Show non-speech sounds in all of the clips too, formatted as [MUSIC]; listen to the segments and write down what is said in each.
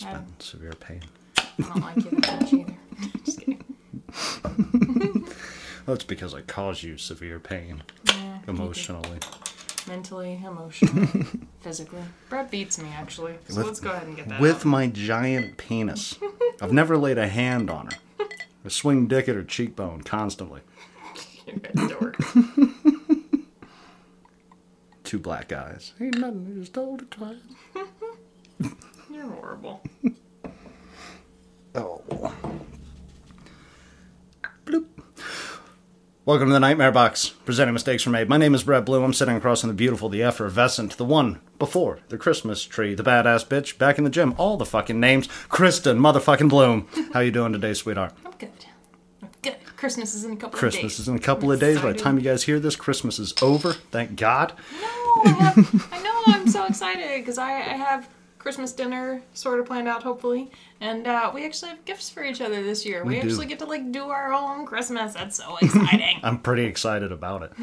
Yeah. Spent in severe pain. I don't like you that much either. [LAUGHS] [LAUGHS] Just kidding. That's because I cause you severe pain Yeah, emotionally. Mentally, emotionally, [LAUGHS] physically. Brett beats me, actually. So With- let's go ahead and get that With out. my giant penis. I've never laid a hand on her. I swing dick at her cheekbone constantly. You're a dork. Two black eyes. Ain't nothing, just twice. You're horrible. [LAUGHS] Oh. Bloop. Welcome to the Nightmare Box, presenting mistakes were made. My name is Brett Blue. I'm sitting across from the beautiful, the effervescent, the one before the Christmas tree, the badass bitch, back in the gym. All the fucking names. Kristen, motherfucking Bloom. How you doing today, sweetheart? I'm good. I'm good. Christmas is in a couple of Christmas is in a couple of days. By the time you guys hear this, Christmas is over. Thank God. No, I, have, I know. I'm so [LAUGHS] excited because I, I have Christmas dinner sort of planned out, hopefully, and uh, we actually have gifts for each other this year. We, We actually get to like do our own Christmas. That's so [LAUGHS] exciting. I'm pretty excited about it. [LAUGHS]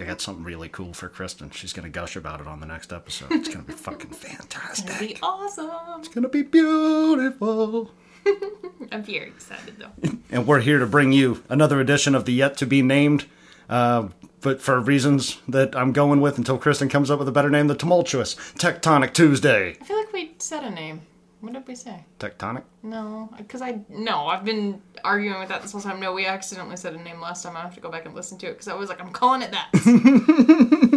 I got something really cool for Kristen. She's going to gush about it on the next episode. It's going to be [LAUGHS] fucking It'll be fantastic. awesome. It's going to be beautiful. I'm very excited though. and we're here to bring you another edition of the yet to be named, uh, but for reasons that I'm going with until Kristen comes up with a better name, the tumultuous Tectonic Tuesday. I feel like we said a name. What did we say? Tectonic? No, because I no, I've been arguing with that this whole time. No, we accidentally said a name last time. I have to go back and listen to it because I was like, I'm calling it that. [LAUGHS]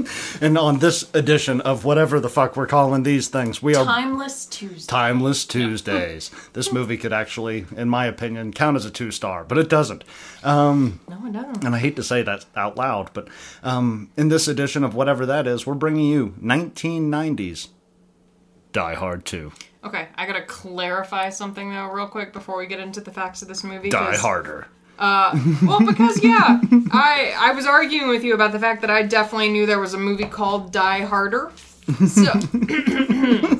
And on this edition of whatever the fuck we're calling these things, we are Timeless Tuesdays. Timeless Tuesdays. this movie could actually, in my opinion, count as a two star, but it doesn't. No, it doesn't. and I hate to say that out loud, but um, in this edition of whatever that is, we're bringing you 1990s Die Hard 2. Okay, I gotta clarify something though, real quick, before we get into the facts of this movie. Die 'cause- Harder. Well, because yeah, I I was arguing with you about the fact that I definitely knew there was a movie called Die Harder. So, [COUGHS]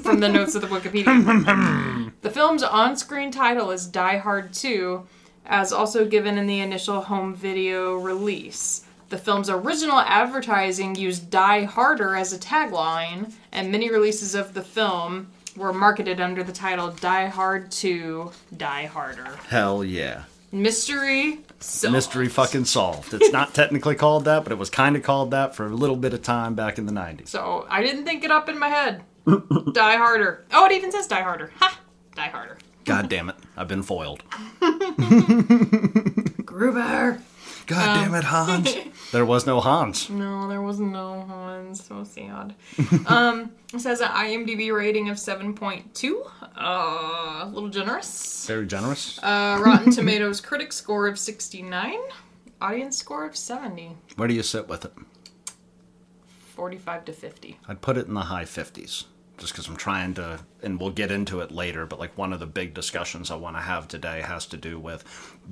from the notes of the Wikipedia, the film's on-screen title is Die Hard 2, as also given in the initial home video release. The film's original advertising used Die Harder as a tagline, and many releases of the film were marketed under the title Die Hard 2, Die Harder. Hell yeah. Mystery solved. Mystery fucking solved. It's not [LAUGHS] technically called that, but it was kind of called that for a little bit of time back in the 90s. So I didn't think it up in my head. [LAUGHS] die harder. Oh, it even says die harder. Ha! Die harder. God damn it. I've been foiled. [LAUGHS] Gruber. God damn it, Hans. [LAUGHS] there was no Hans. No, there was no one. So sad. [LAUGHS] um, it says an IMDb rating of 7.2. Uh, a little generous. Very generous. Uh, Rotten [LAUGHS] Tomatoes critic score of 69. Audience score of 70. Where do you sit with it? 45 to 50. I'd put it in the high 50s just because I'm trying to, and we'll get into it later, but like one of the big discussions I want to have today has to do with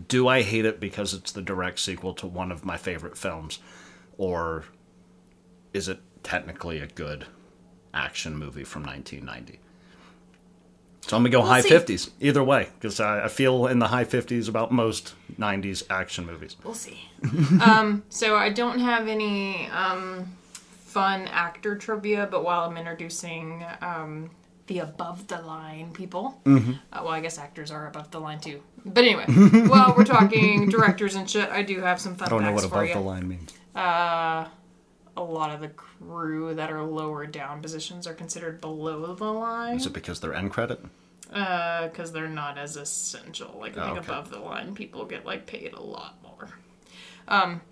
do I hate it because it's the direct sequel to one of my favorite films, or is it technically a good action movie from 1990? So I'm gonna go high see. 50s either way because I, I feel in the high 50s about most 90s action movies. We'll see. [LAUGHS] um, so I don't have any um, fun actor trivia, but while I'm introducing um, the above the line people, uh, well, I guess actors are above the line too. But anyway, [LAUGHS] while we're talking directors and shit, I do have some fun I don't know what above you. the line means. Uh, A lot of the crew that are lower down positions are considered below the line Is it because they're end credit? because they're not as essential. Like I think okay. above the line people get like paid a lot more.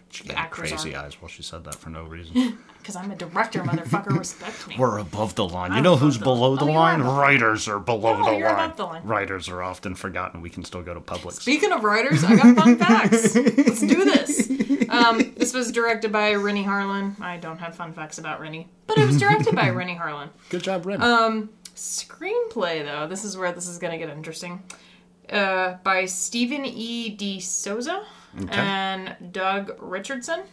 She had crazy aren't. eyes while she said that for no reason. [LAUGHS] Because I'm a director, motherfucker. [LAUGHS] Respect me. We're above the line. You I'm know who's the- below the Oh, line? Writers are below No, the line. the line. Writers are often forgotten. We can still go to Publix. Speaking of writers, I got fun facts. [LAUGHS] Let's do this. Um, this was directed by Renny Harlin. I don't have fun facts about Renny, but it was directed by Renny Harlin. Good job, Ren. Um, Screenplay, though, this is where this is going to get interesting. Uh, by Stephen E. D. Souza and Doug Richardson.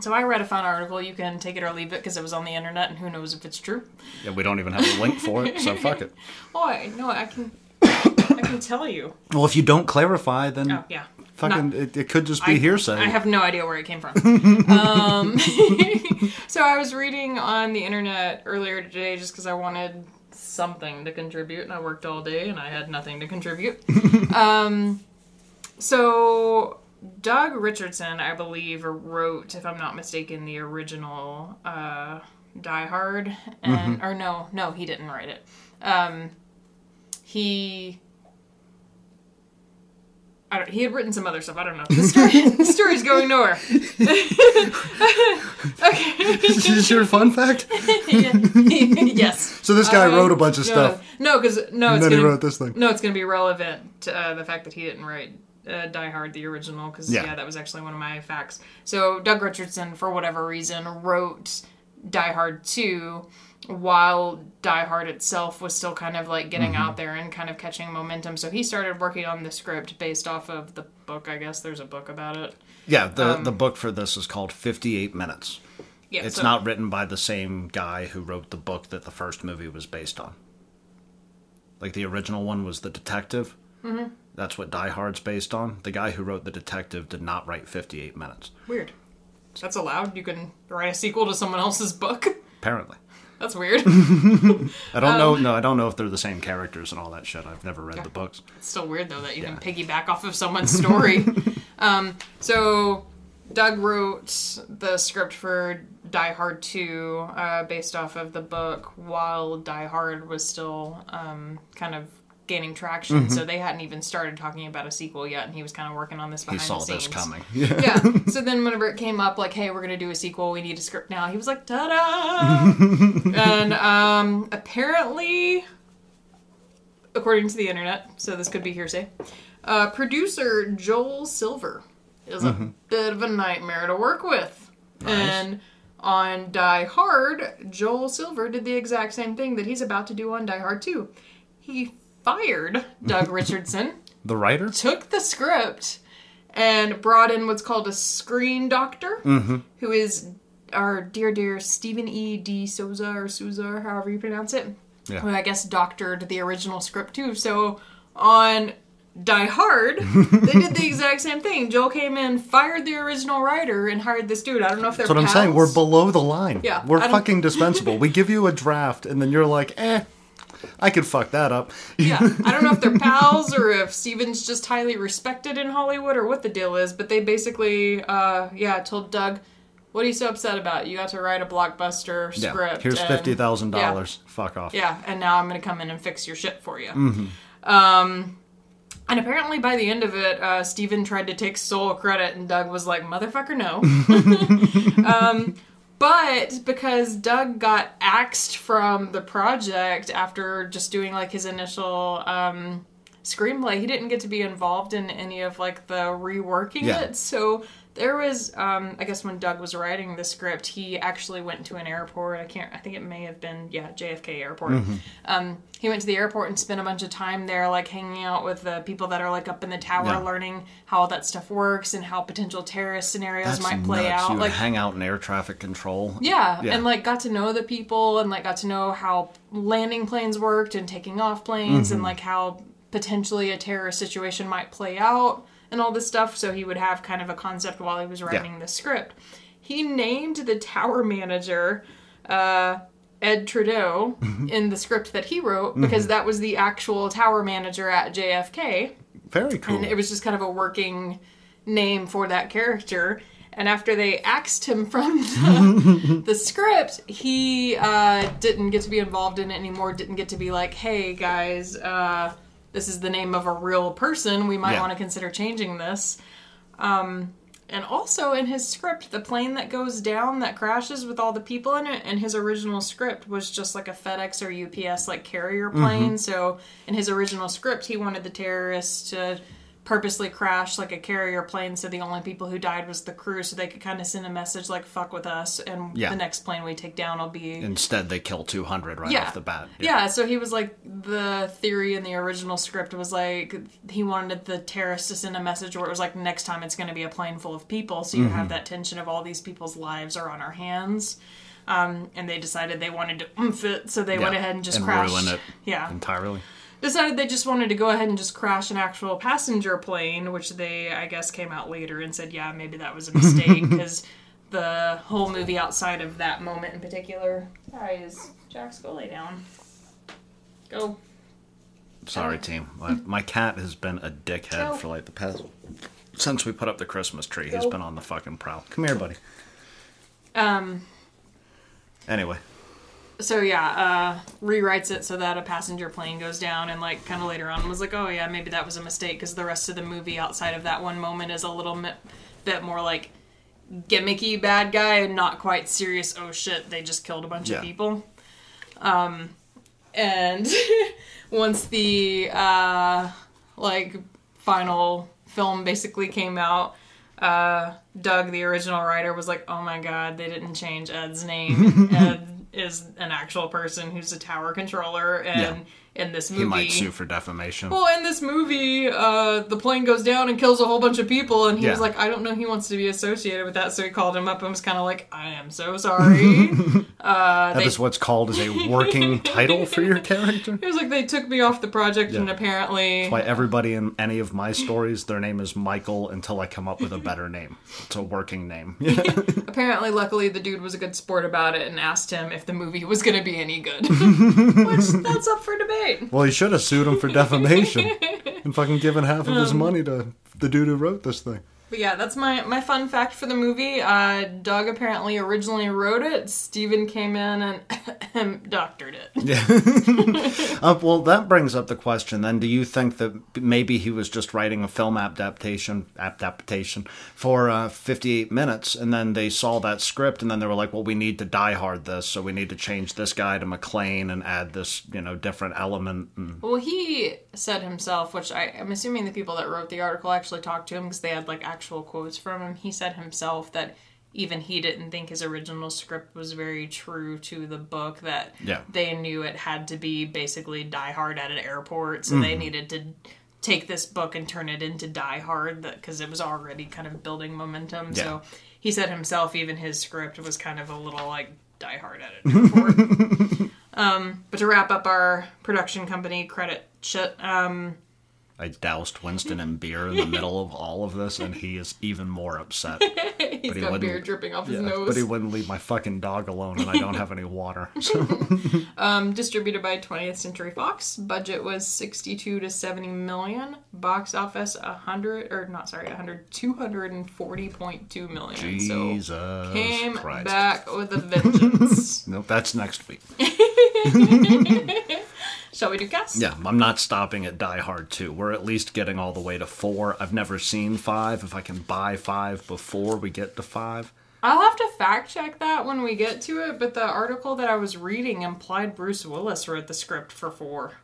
So I read a fun article. You can take it or leave it because it was on the internet, and who knows if it's true. yeah, we don't even have a link for it, so fuck it. [LAUGHS] Oh, I no, I can, I can tell you. Well, if you don't clarify, then Oh yeah, Fucking, it, it could just be I, hearsay. I have no idea where it came from. [LAUGHS] um, [LAUGHS] so I was reading on the internet earlier today just because I wanted something to contribute, and I worked all day and I had nothing to contribute. um, so Doug Richardson, I believe, wrote, if I'm not mistaken, the original uh, Die Hard, and or no, no, he didn't write it. Um, he I don't, he had written some other stuff. I don't know. The, story, [LAUGHS] the story's going nowhere. [LAUGHS] okay. Is this your fun fact? [LAUGHS] yes. So this guy Um, wrote a bunch of no, stuff. No, because no, it's then he gonna, wrote this thing. No, it's going to be relevant to uh, the fact that he didn't write uh, Die Hard, the original, because Yeah. yeah. that was actually one of my facts. So Doug Richardson, for whatever reason, wrote Die Hard 2 while Die Hard itself was still kind of like getting Mm-hmm. out there and kind of catching momentum. So he started working on the script based off of the book. I guess there's a book about it. Yeah, the the book for this is called 58 Minutes. Yeah, It's so- not written by the same guy who wrote the book that the first movie was based on. Like the original one was The Detective. Mm-hmm. That's what Die Hard's based on. The guy who wrote The Detective did not write 58 Minutes, weird. That's allowed. You can write a sequel to someone else's book. apparently. That's weird. [LAUGHS] I don't Um, know. No, I don't know if they're the same characters and all that shit. I've never read the books. It's still weird though that you Yeah. can piggyback off of someone's story. [LAUGHS] um, so Doug wrote the script for Die Hard 2 uh, based off of the book while Die Hard was still um, kind of gaining traction. Mm-hmm. So they hadn't even started talking about a sequel yet, and he was kind of working on this He behind saw the scenes. this coming. [LAUGHS] Yeah. yeah. So then whenever it came up, like, hey, we're gonna do a sequel, we need a script now. He was like, ta-da! [LAUGHS] and um, apparently, according to the internet, so this could be hearsay, uh, producer Joel Silver is a bit of a nightmare to work with. And on Die Hard, Joel Silver did the exact same thing that he's about to do on Die Hard 2. He fired Doug [LAUGHS] Richardson The writer? took the script and brought in what's called a screen doctor, who is our dear, dear Stephen E. D. Souza or Souza, however you pronounce it, Yeah. who I guess doctored the original script too. So on Die Hard, [LAUGHS] they did the exact same thing. Joel came in, fired the original writer, and hired this dude. I don't know if they're That's what I'm saying. We're below the line. Yeah, We're fucking dispensable. we give you a draft, and then you're like, eh, I could fuck that up. yeah, I don't know if they're [LAUGHS] pals or if Steven's just highly respected in Hollywood or what the deal is, but they basically, uh, yeah, told Doug, "What are you so upset about? You got to write a blockbuster Yeah. script. Here's and- fifty thousand yeah, dollars. Fuck off. Yeah, and now I'm gonna come in and fix your shit for you." Mm-hmm. Um, and apparently by the end of it, uh, Steven tried to take sole credit, and Doug was like, "Motherfucker, no." [LAUGHS] [LAUGHS] um, but because Doug got axed from the project after just doing like his initial um, screenplay, he didn't get to be involved in any of like the reworking Yeah. it. So there was, um, I guess, when Doug was writing the script, he actually went to an airport. I can't. I think it may have been yeah JFK Airport. Um, he went to the airport and spent a bunch of time there, like hanging out with the people that are like up in the tower, Yeah. learning how all that stuff works and how potential terrorist scenarios That's might play nuts. out. You like hang out in air traffic control. yeah, Yeah. and like got to know the people and like got to know how landing planes worked and taking off planes Mm-hmm. and like how potentially a terrorist situation might play out and all this stuff. So he would have kind of a concept while he was writing the script. He named the tower manager uh, Ed Trudeau Mm-hmm. in the script that he wrote because that was the actual tower manager at JFK. Very cool. And it was just kind of a working name for that character. And after they axed him from the, [LAUGHS] the script, he uh, didn't get to be involved in it anymore. Didn't get to be like, "Hey guys, uh, this is the name of a real person. We might Yeah. want to consider changing this." Um, and also in his script, the plane that goes down that crashes with all the people in it, in his original script was just like a FedEx or UPS like carrier plane. So in his original script, he wanted the terrorists to purposely crash like a carrier plane so the only people who died was the crew so they could kind of send a message like fuck with us and Yeah. the next plane we take down will be Instead, they kill 200 right yeah. off the bat. Yeah. yeah so he was like the theory in the original script was like he wanted the terrorists to send a message where it was like next time it's going to be a plane full of people, so you Mm-hmm. have that tension of all these people's lives are on our hands. Um, and they decided they wanted to oomph it, so they went ahead and just and crashed. Yeah, Entirely. Decided they just wanted to go ahead and just crash an actual passenger plane, which they, I guess, came out later and said, yeah, maybe that was a mistake [LAUGHS] because the whole movie outside of that moment in particular. Guys, Jax, go lay down. Go. Sorry, team. My, my cat has been a dickhead for like the past since we put up the Christmas tree. He's been on the fucking prowl. Come here, buddy. Um. Anyway, So yeah, uh, rewrites it so that a passenger plane goes down, and like kind of later on was like, oh yeah, maybe that was a mistake because the rest of the movie outside of that one moment is a little bit, bit more like gimmicky bad guy and not quite serious. Oh shit, they just killed a bunch Yeah. of people. Um, and [LAUGHS] once the uh, like final film basically came out. Uh, Doug, the original writer, was like, "Oh my god, they didn't change Ed's name. [LAUGHS] Ed is an actual person who's a tower controller, and in this movie, he might sue for defamation. well, in this movie, uh, the plane goes down and kills a whole bunch of people, and he was like, I don't know he wants to be associated with that, so he called him up and was kind of like, I am so sorry. [LAUGHS] uh, that they, is what's called as a working [LAUGHS] title for your character. he was like, they took me off the project, and Yeah. apparently, Why everybody in any of my stories, their name is Michael until I come up with a better name. It's a working name. [LAUGHS] apparently, luckily, the dude was a good sport about it and asked him if the movie was going to be any good, which that's up for debate. Well, he should have sued him for defamation [LAUGHS] and fucking given half of his um, money to the dude who wrote this thing. But yeah, that's my my fun fact for the movie. Uh, Doug apparently originally wrote it. Steven came in and [COUGHS] doctored it. [LAUGHS] Uh, well, that brings up the question then. Do you think that maybe he was just writing a film adaptation adaptation for uh, 58 minutes and then they saw that script and then they were like, well, we need to die hard this, so we need to change this guy to McClane and add this, you know, different element. And, Well, he said himself, which I, I'm assuming the people that wrote the article actually talked to him because they had like actual quotes from him. He said himself that even he didn't think his original script was very true to the book. That Yeah. they knew it had to be basically Die Hard at an airport, so they needed to take this book and turn it into Die Hard because it was already kind of building momentum. Yeah. So he said himself, even his script was kind of a little like Die Hard at an [LAUGHS] airport. um, but to wrap up our production company credit shit, um, I doused Winston in beer in the [LAUGHS] middle of all of this, and he is even more upset. [LAUGHS] he's he got beer dripping off his Yeah, nose. but he wouldn't leave my fucking dog alone, and I don't have any water. So [LAUGHS] Um, distributed by 20th Century Fox. Budget was 62 to 70 million. Box office 100 or not sorry, 100 240.2 million. Jesus so came Christ. back with a vengeance. Nope, that's next week. Shall we do cast? Yeah, I'm not stopping at Die Hard 2. We're at least getting all the way to 4. I've never seen 5. If I can buy 5 before we get to 5. I'll have to fact check that when we get to it, but the article that I was reading implied Bruce Willis wrote the script for 4.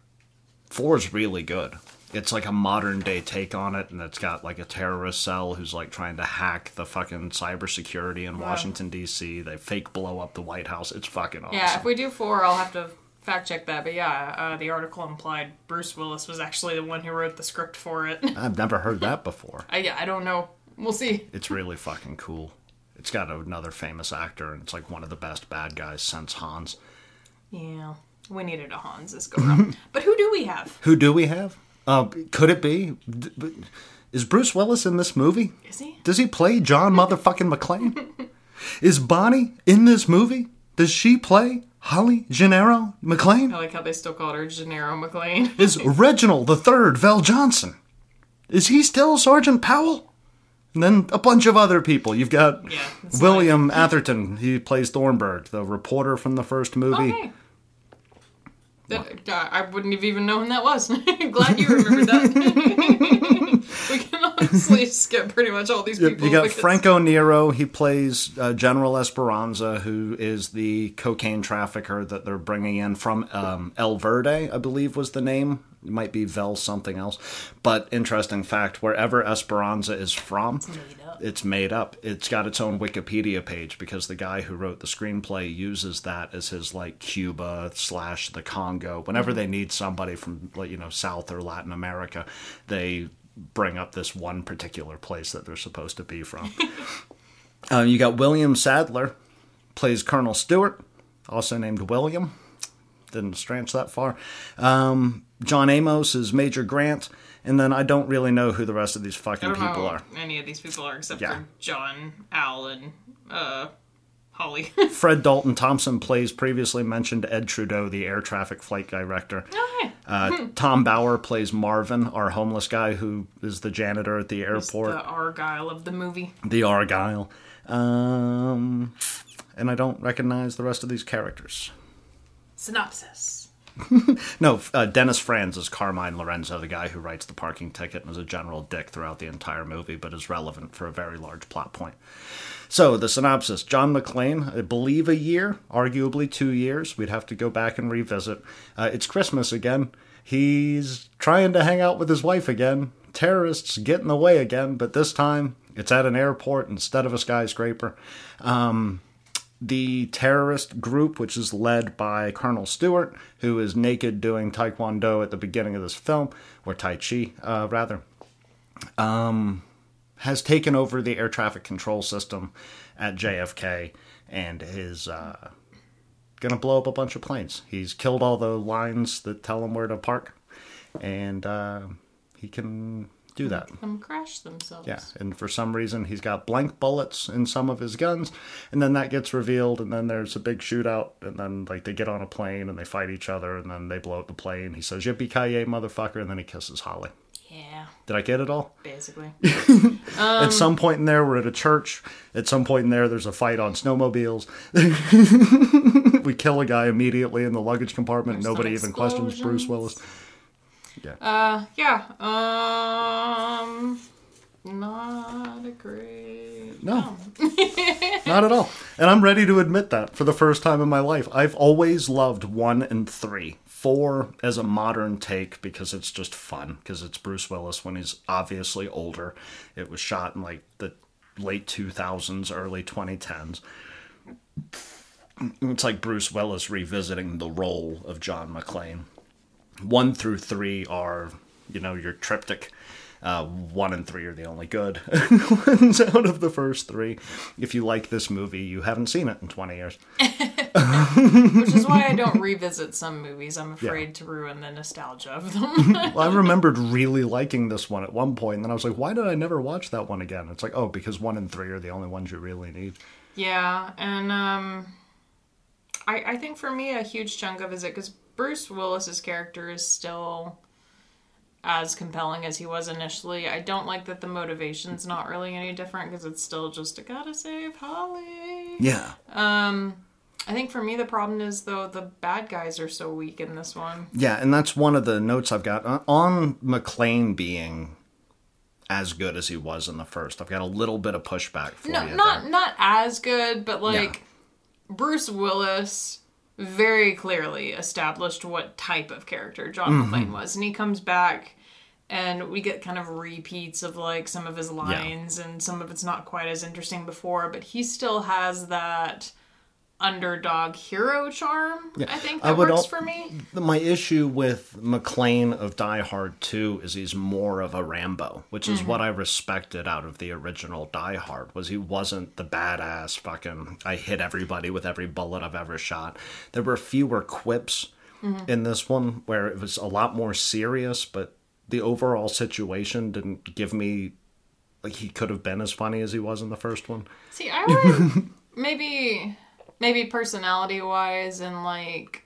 4 is really good. It's like a modern day take on it, and it's got like a terrorist cell who's like trying to hack the fucking cybersecurity in Washington, D.C. They fake blow up the White House. It's fucking awesome. Yeah, if we do 4, I'll have to fact check that, but yeah, uh, the article implied Bruce Willis was actually the one who wrote the script for it. [LAUGHS] I've never heard that before. I, yeah, I don't know. We'll see. It's really fucking cool. It's got another famous actor, and it's like one of the best bad guys since Hans. Yeah, we needed a Hans this go around. [LAUGHS] but who do we have? Who do we have? Uh, could it be? Is Bruce Willis in this movie? Is he? Does he play John motherfucking McClane? [LAUGHS] Is Bonnie in this movie? Does she play Holly Gennaro I like how they still called her Gennaro McClane. Is [LAUGHS] Reginald the Third VelJohnson? Is he still Sergeant Powell? And then a bunch of other people. You've got Yeah, William Atherton. He plays Thornburg, the reporter from the first oh, movie. Okay. That, I wouldn't have even known that was. [LAUGHS] Glad you remembered that. [LAUGHS] we can honestly skip pretty much all these people. You got because- Franco Nero. He plays uh, General Esperanza, who is the cocaine trafficker that they're bringing in from um, El Verde, I believe was the name. It might be Vel something else. But interesting fact: wherever Esperanza is from, it's made up. It's got its own Wikipedia page because the guy who wrote the screenplay uses that as his like Cuba slash the Congo. Whenever they need somebody from like you know South or Latin America, they bring up this one particular place that they're supposed to be from. [LAUGHS] uh, you got William Sadler plays Colonel Stuart, also named William. Didn't stretch that far. Um, John Amos is Major Grant, and then I don't really know who the rest of these I fucking don't people know are. any of these people are except Yeah. for John, Al, and uh, Holly. [LAUGHS] Fred Dalton Thompson plays previously mentioned Ed Trudeau, the air traffic flight director. oh, hey. Uh, Tom Bower plays Marvin, our homeless guy who is the janitor at the airport. the Argyle of the movie. the Argyle. Um, and I don't recognize the rest of these characters. Synopsis. [LAUGHS] No, uh, Dennis Franz is Carmine Lorenzo, the guy who writes the parking ticket and is a general dick throughout the entire movie, but is relevant for a very large plot point. So, the synopsis John McClane, I believe a year, arguably two years. We'd have to go back and revisit. Uh, it's Christmas again. He's trying to hang out with his wife again. Terrorists get in the way again, but this time it's at an airport instead of a skyscraper. Um, the terrorist group, which is led by Colonel Stuart, who is naked doing Taekwondo at the beginning of this film, or Tai Chi, uh, rather, um, has taken over the air traffic control system at JFK and is uh, going to blow up a bunch of planes. He's killed all the lines that tell him where to park, and uh, he can do that. Them crash themselves. Yeah, and for some reason he's got blank bullets in some of his guns, and then that gets revealed, and then there's a big shootout, and then like they get on a plane and they fight each other, and then they blow up the plane. He says "Yippee ki yay, motherfucker!" and then he kisses Holly. Yeah, Did I get it all? basically. [LAUGHS] At um, some point in there, we're at a church. At some point in there, there's a fight on snowmobiles. [LAUGHS] we kill a guy immediately in the luggage compartment. Nobody even questions Bruce Willis. Explosions. Uh, yeah. Um, not a great. No. [LAUGHS] Not at all. And I'm ready to admit that for the first time in my life. I've always loved one and three. Four as a modern take because it's just fun, because it's Bruce Willis when he's obviously older. It was shot in like the late 2000s, early 2010s. It's like Bruce Willis revisiting the role of John McClane. One through three are, you know, your triptych. Uh, one and three are the only good ones [LAUGHS] out of the first three. If you like this movie, you haven't seen it in 20 years. Which is why I don't revisit some movies. I'm afraid to ruin the nostalgia of them. Well, I remembered really liking this one at one point, and then I was like, why did I never watch that one again? It's like, oh, because one and three are the only ones you really need. yeah, and um, I I think for me a huge chunk of it is it because Bruce Willis's character is still as compelling as he was initially. I don't like that the motivation's not really any different because it's still just I gotta save Holly. Yeah. Um, I think for me the problem is though the bad guys are so weak in this one. Yeah, and that's one of the notes I've got on McClane being as good as he was in the first. I've got a little bit of pushback for No, you. not there. not as good, but like Bruce Willis very clearly established what type of character John Mm-hmm. McClane was, and he comes back, and we get kind of repeats of like some of his lines, and some of it's not quite as interesting before, but he still has that underdog hero charm. I think I that would works al- for me. My issue with McClane of Die Hard 2 is he's more of a Rambo, which is what mm-hmm. I respected out of the original Die Hard. Was he wasn't the badass fucking I hit everybody with every bullet I've ever shot. There were fewer quips mm-hmm. in this one where it was a lot more serious, but the overall situation didn't give me like he could have been as funny as he was in the first one. See, I would [LAUGHS] maybe maybe personality wise and like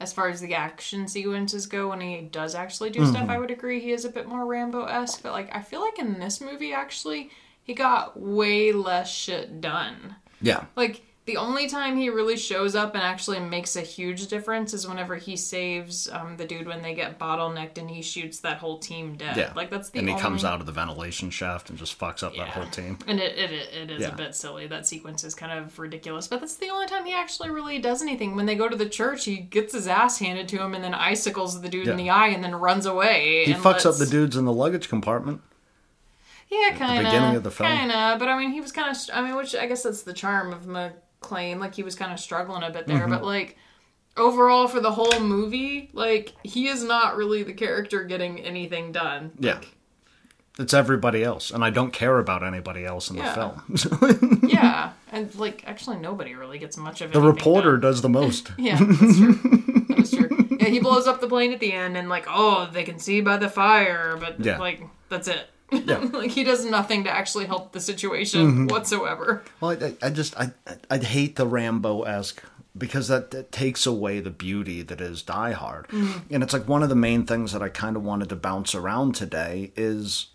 as far as the action sequences go when he does actually do stuff, mm-hmm. I would agree he is a bit more Rambo esque. But like I feel like in this movie actually he got way less shit done. Yeah. Like the only time he really shows up and actually makes a huge difference is whenever he saves um, the dude when they get bottlenecked and he shoots that whole team dead. Yeah. Like that's the only and he only... comes out of the ventilation shaft and just fucks up that whole team. And it, it, it is Yeah. a bit silly. That sequence is kind of ridiculous. But that's the only time he actually really does anything. When they go to the church, he gets his ass handed to him and then icicles the dude in the eye and then runs away. He and fucks up the dudes in the luggage compartment. Yeah, kind of. beginning of the film. Kind of. But I mean, he was kind of. I mean, which I guess that's the charm of McClane. Like, he was kind of struggling a bit there. Mm-hmm. But, like, overall, for the whole movie, like, he is not really the character getting anything done. Yeah. It's everybody else, and I don't care about anybody else in Yeah. the film. [LAUGHS] yeah. [LAUGHS] And, like, actually, nobody really gets much of it. the reporter does the most. [LAUGHS] Yeah, that's true. That's true. he blows up the plane at the end, and like, oh, they can see by the fire, but Yeah. like that's it. Yeah. [LAUGHS] like he does nothing to actually help the situation Mm-hmm. whatsoever. Well, I, I just I I hate the Rambo esque because that, that takes away the beauty that is Die Hard, and it's like one of the main things that I kind of wanted to bounce around today is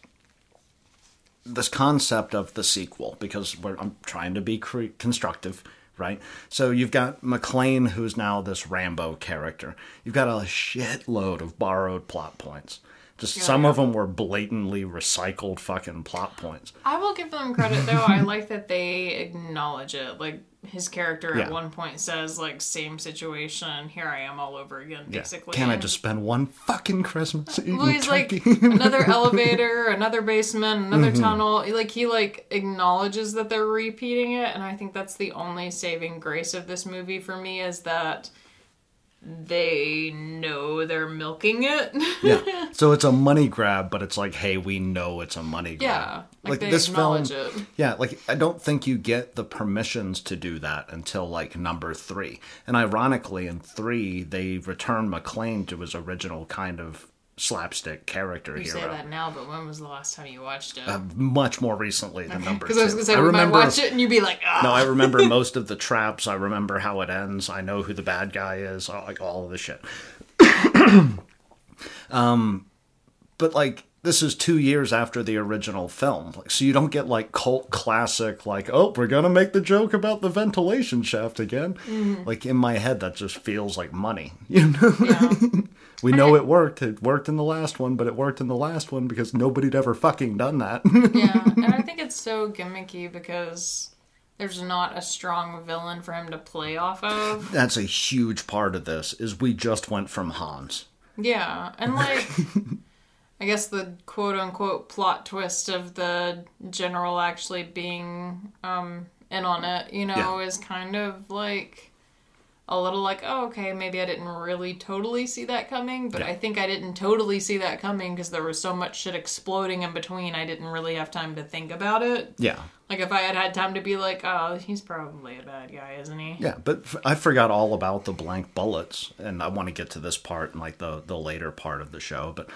this concept of the sequel because we're, I'm trying to be cre- constructive. Right, so you've got McClane, who's now this Rambo character. You've got a shitload of borrowed plot points. Just some yeah. of them were blatantly recycled fucking plot points. I will give them credit though. I like that they acknowledge it. Like his character Yeah. at one point says, like, same situation, here I am all over again, Yeah. basically. Can I just spend one fucking Christmas eating Well, he's like another [LAUGHS] elevator, another basement, another Mm-hmm. tunnel. Like he like acknowledges that they're repeating it, and I think that's the only saving grace of this movie for me is that they know they're milking it. yeah. [LAUGHS] So it's a money grab, but it's like, hey, we know it's a money grab. yeah, like, they acknowledge it. Yeah, like I don't think you get the permissions to do that until like number three. And ironically, in three, they return McClane to his original kind of slapstick character You hero. say that now, but when was the last time you watched it? Uh, much more recently than number two. Because I was gonna say I remember, watch it and you'd be like, ah. No, I remember [LAUGHS] most of the traps. I remember how it ends. I know who the bad guy is. all- Like all of the shit. [COUGHS] um, but like this is two years after the original film, like so you don't get like cult classic like oh we're gonna make the joke about the ventilation shaft again. Like in my head, that just feels like money. [LAUGHS] You know, Yeah. We know it worked. It worked in the last one, but it worked in the last one because nobody'd ever fucking done that. [LAUGHS] yeah, and I think it's so gimmicky because there's not a strong villain for him to play off of. That's a huge part of this. Is we just went from Hans. Yeah, and like, [LAUGHS] I guess the quote unquote plot twist of the general actually being um, in on it, you know, Yeah. is kind of like a little like, oh, okay, maybe I didn't really totally see that coming, but Yeah. I think I didn't totally see that coming because there was so much shit exploding in between, I didn't really have time to think about it. Yeah. Like, if I had had time to be like, oh, he's probably a bad guy, isn't he? Yeah, but f- I forgot all about the blank bullets, and I want to get to this part in like the the later part of the show. But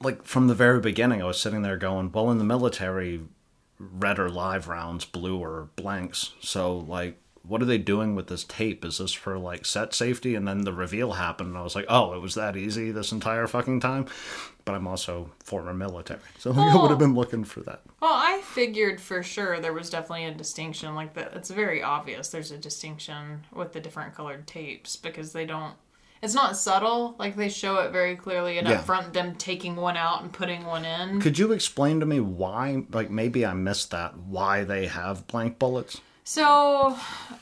like from the very beginning, I was sitting there going, "Well, in the military, red or live rounds, blue or blanks." So like, what are they doing with this tape? Is this for like set safety? And then the reveal happened, and I was like, "Oh, it was that easy this entire fucking time." But I'm also former military, so like, [LAUGHS] I would have been looking for that. Well, I figured for sure there was definitely a distinction. Like that, it's very obvious. There's a distinction with the different colored tapes because they don't. It's not subtle. Like they show it very clearly, and Yeah. up front, them taking one out and putting one in. Could you explain to me why? Like maybe I missed that. Why they have blank bullets? So,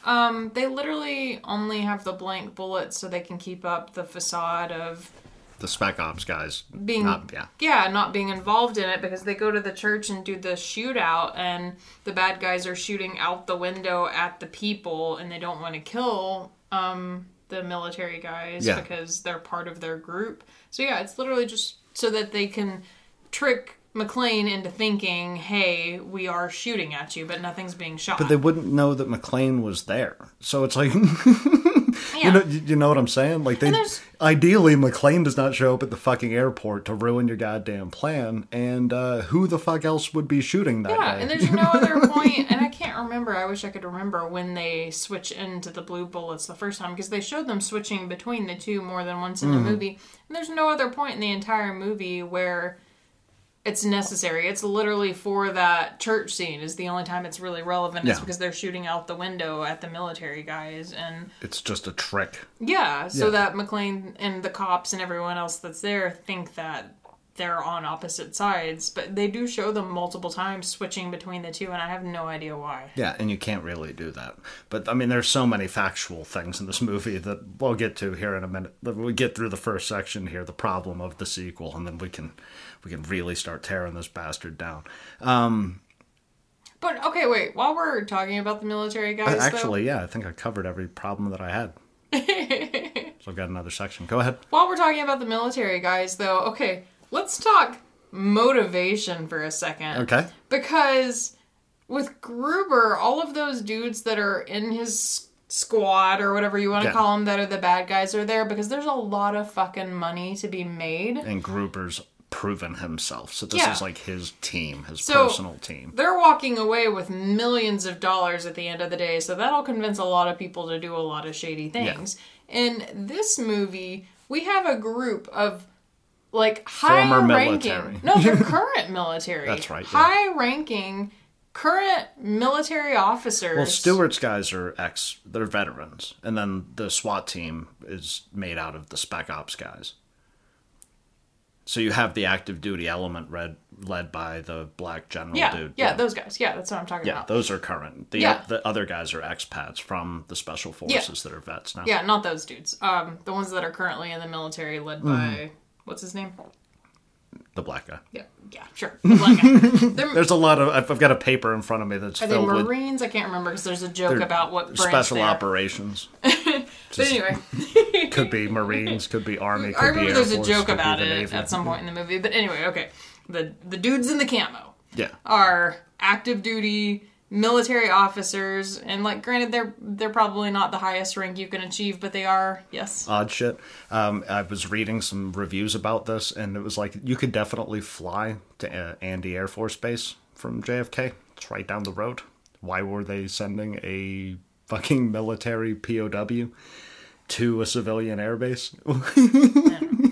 um, they literally only have the blank bullets so they can keep up the facade of the spec ops guys being not yeah yeah not being involved in it because they go to the church and do the shootout and the bad guys are shooting out the window at the people and they don't want to kill um the military guys Yeah. because they're part of their group so yeah it's literally just so that they can trick McClane into thinking hey we are shooting at you but nothing's being shot but they wouldn't know that McClane was there so it's like [LAUGHS] yeah. you know you know what i'm saying like they ideally McClane does not show up at the fucking airport to ruin your goddamn plan and uh who the fuck else would be shooting that Yeah, day? and there's no other [LAUGHS] point, and I can't remember. I wish I could remember when they switch into the blue bullets the first time because they showed them switching between the two more than once in the movie. And there's no other point in the entire movie where it's necessary. It's literally for that church scene is the only time it's really relevant. Is Yeah. because they're shooting out the window at the military guys, and it's just a trick yeah, so Yeah. that McClane and the cops and everyone else that's there think that they're on opposite sides, but they do show them multiple times switching between the two, and I have no idea why. Yeah, and you can't really do that. But I mean, there's so many factual things in this movie that we'll get to here in a minute. We get through the first section here, the problem of the sequel, and then we can we can really start tearing this bastard down. Um, But okay, wait. While we're talking about the military guys, actually, yeah, I think I covered every problem that I had. [LAUGHS] so I've got another section. Go ahead. while we're talking about the military guys, though, okay, let's talk motivation for a second. Okay. Because with Gruber, all of those dudes that are in his squad or whatever you want to Yeah. call them that are the bad guys are there because there's a lot of fucking money to be made. And Gruber's proven himself. So this Yeah. is like his team, his So- personal team. They're walking away with millions of dollars at the end of the day, so that'll convince a lot of people to do a lot of shady things. In this movie, we have a group of like high ranking. No, they're [LAUGHS] current military. That's right, yeah. High ranking current military officers. Well, Stuart's guys are ex, they're veterans. And then the SWAT team is made out of the Spec Ops guys. So you have the active duty element read, led by the black general Yeah, dude. yeah, those guys. Yeah, that's what I'm talking Yeah, about. those are current. The Yeah. the other guys are expats from the special forces that are vets now. Yeah, not those dudes. Um, the ones that are currently in the military, led Mm-hmm. by what's his name? The black guy. Yeah, yeah, sure. The black guy. [LAUGHS] There's a lot of. I've I've got a paper in front of me that's are they filled with Marines? I can't remember because there's a joke about what branch special they [LAUGHS] operations. But anyway, [LAUGHS] could be Marines, could be Army. Could I be remember Air there's a joke about it Navy. at some point in the movie. But anyway, okay, the the dudes in the camo Yeah. are active duty military officers, and like, granted, they're they're probably not the highest rank you can achieve, but they are. Yes. odd shit. Um, I was reading some reviews about this, and it was like you could definitely fly to uh, Andy Air Force Base from JFK. It's right down the road. Why were they sending a fucking military POW to a civilian airbase? [LAUGHS]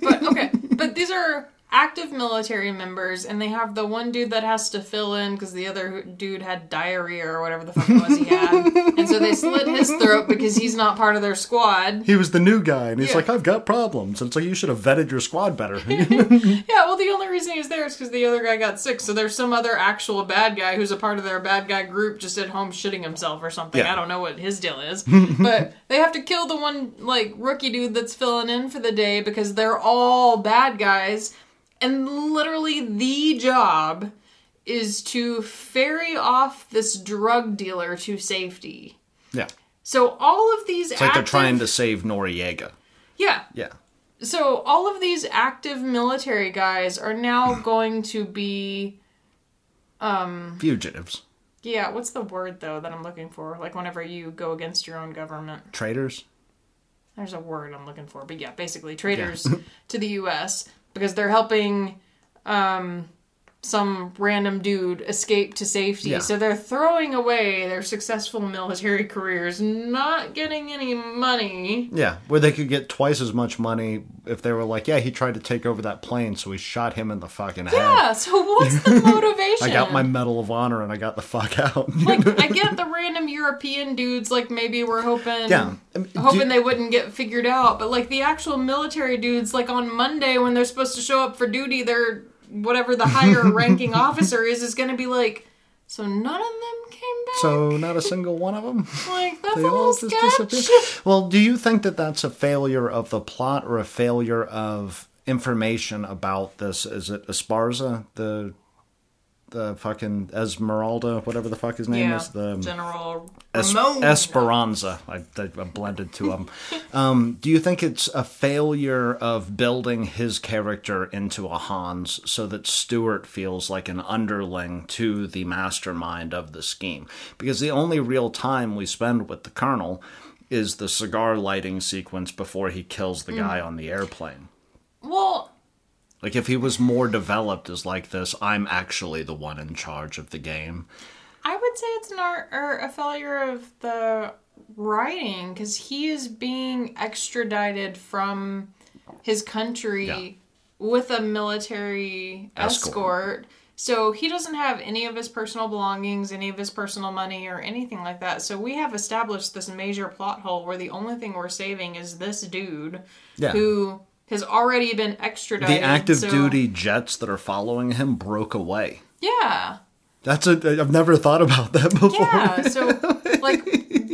But okay, but these are active military members, and they have the one dude that has to fill in because the other dude had diarrhea or whatever the fuck it was he had, and so they slit his throat because he's not part of their squad. he was the new guy, and he's Yeah. like, "I've got problems." And so you should have vetted your squad better. [LAUGHS] [LAUGHS] Yeah, well, the only reason he's there is because the other guy got sick. So there's some other actual bad guy who's a part of their bad guy group just at home shitting himself or something. Yeah. I don't know what his deal is. [LAUGHS] but they have to kill the one, like, rookie dude that's filling in for the day because they're all bad guys. And literally, the job is to ferry off this drug dealer to safety. yeah, So all of these it's like they're trying to save Noriega. Yeah, Yeah, so all of these active military guys are now [CLEARS THROAT] going to be um fugitives, yeah what's the word though that i'm looking for? Like whenever you go against your own government. Traitors. there's a word i'm looking for but yeah basically traitors [LAUGHS] to the us because they're helping um some random dude escape to safety Yeah. so they're throwing away their successful military careers not getting any money Yeah, where they could get twice as much money if they were like, yeah, he tried to take over that plane, so we shot him in the fucking head. yeah so what's the [LAUGHS] motivation I got my Medal of Honor and I got the fuck out. [LAUGHS] like I get [LAUGHS] the random European dudes like maybe we're hoping Yeah. I mean, hoping they wouldn't get figured out, but like the actual military dudes like on Monday when they're supposed to show up for duty, they're whatever the higher ranking [LAUGHS] officer is is going to be like so none of them came back. so not a single one of them. [LAUGHS] like that's They a all little just sketch. disappear. Well, do you think that that's a failure of the plot or a failure of information about this? Is it Esparza, the the fucking Esmeralda, whatever the fuck his name Yeah, is, the General Es- Esperanza. I, I, blended two of them. [LAUGHS] um, do you think it's a failure of building his character into a Hans so that Stuart feels like an underling to the mastermind of the scheme? Because the only real time we spend with the Colonel is the cigar lighting sequence before he kills the guy on the airplane. well, Like if he was more developed as like this, I'm actually the one in charge of the game. I would say it's an art or a failure of the writing because he is being extradited from his country Yeah. with a military Escort. escort. So he doesn't have any of his personal belongings, any of his personal money, or anything like that. So we have established this major plot hole where the only thing we're saving is this dude Yeah. who has already been extradited. The active so- duty jets that are following him broke away. Yeah. That's a. I've never thought about that [LAUGHS] before. Yeah. So [LAUGHS] like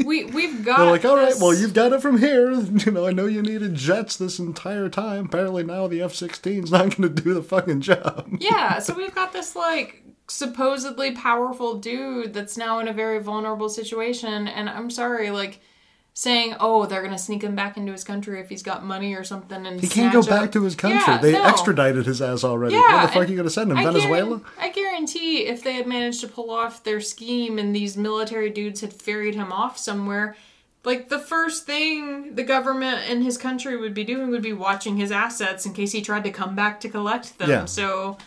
we we've got They're like, all right, this- well, you've got it from here. [LAUGHS] You know, I know you needed jets this entire time. Apparently now the F-16's not going to do the fucking job. Yeah, so we've got this like supposedly powerful dude that's now in a very vulnerable situation and I'm sorry like saying, "Oh, they're going to sneak him back into his country if he's got money or something and He can't go back to his country. Yeah, they no. extradited his ass already. Yeah, Where the fuck are you going to send him? I Venezuela? guaran- I guarantee if they had managed to pull off their scheme and these military dudes had ferried him off somewhere, Like the first thing the government in his country would be doing would be watching his assets in case he tried to come back to collect them. Yeah. So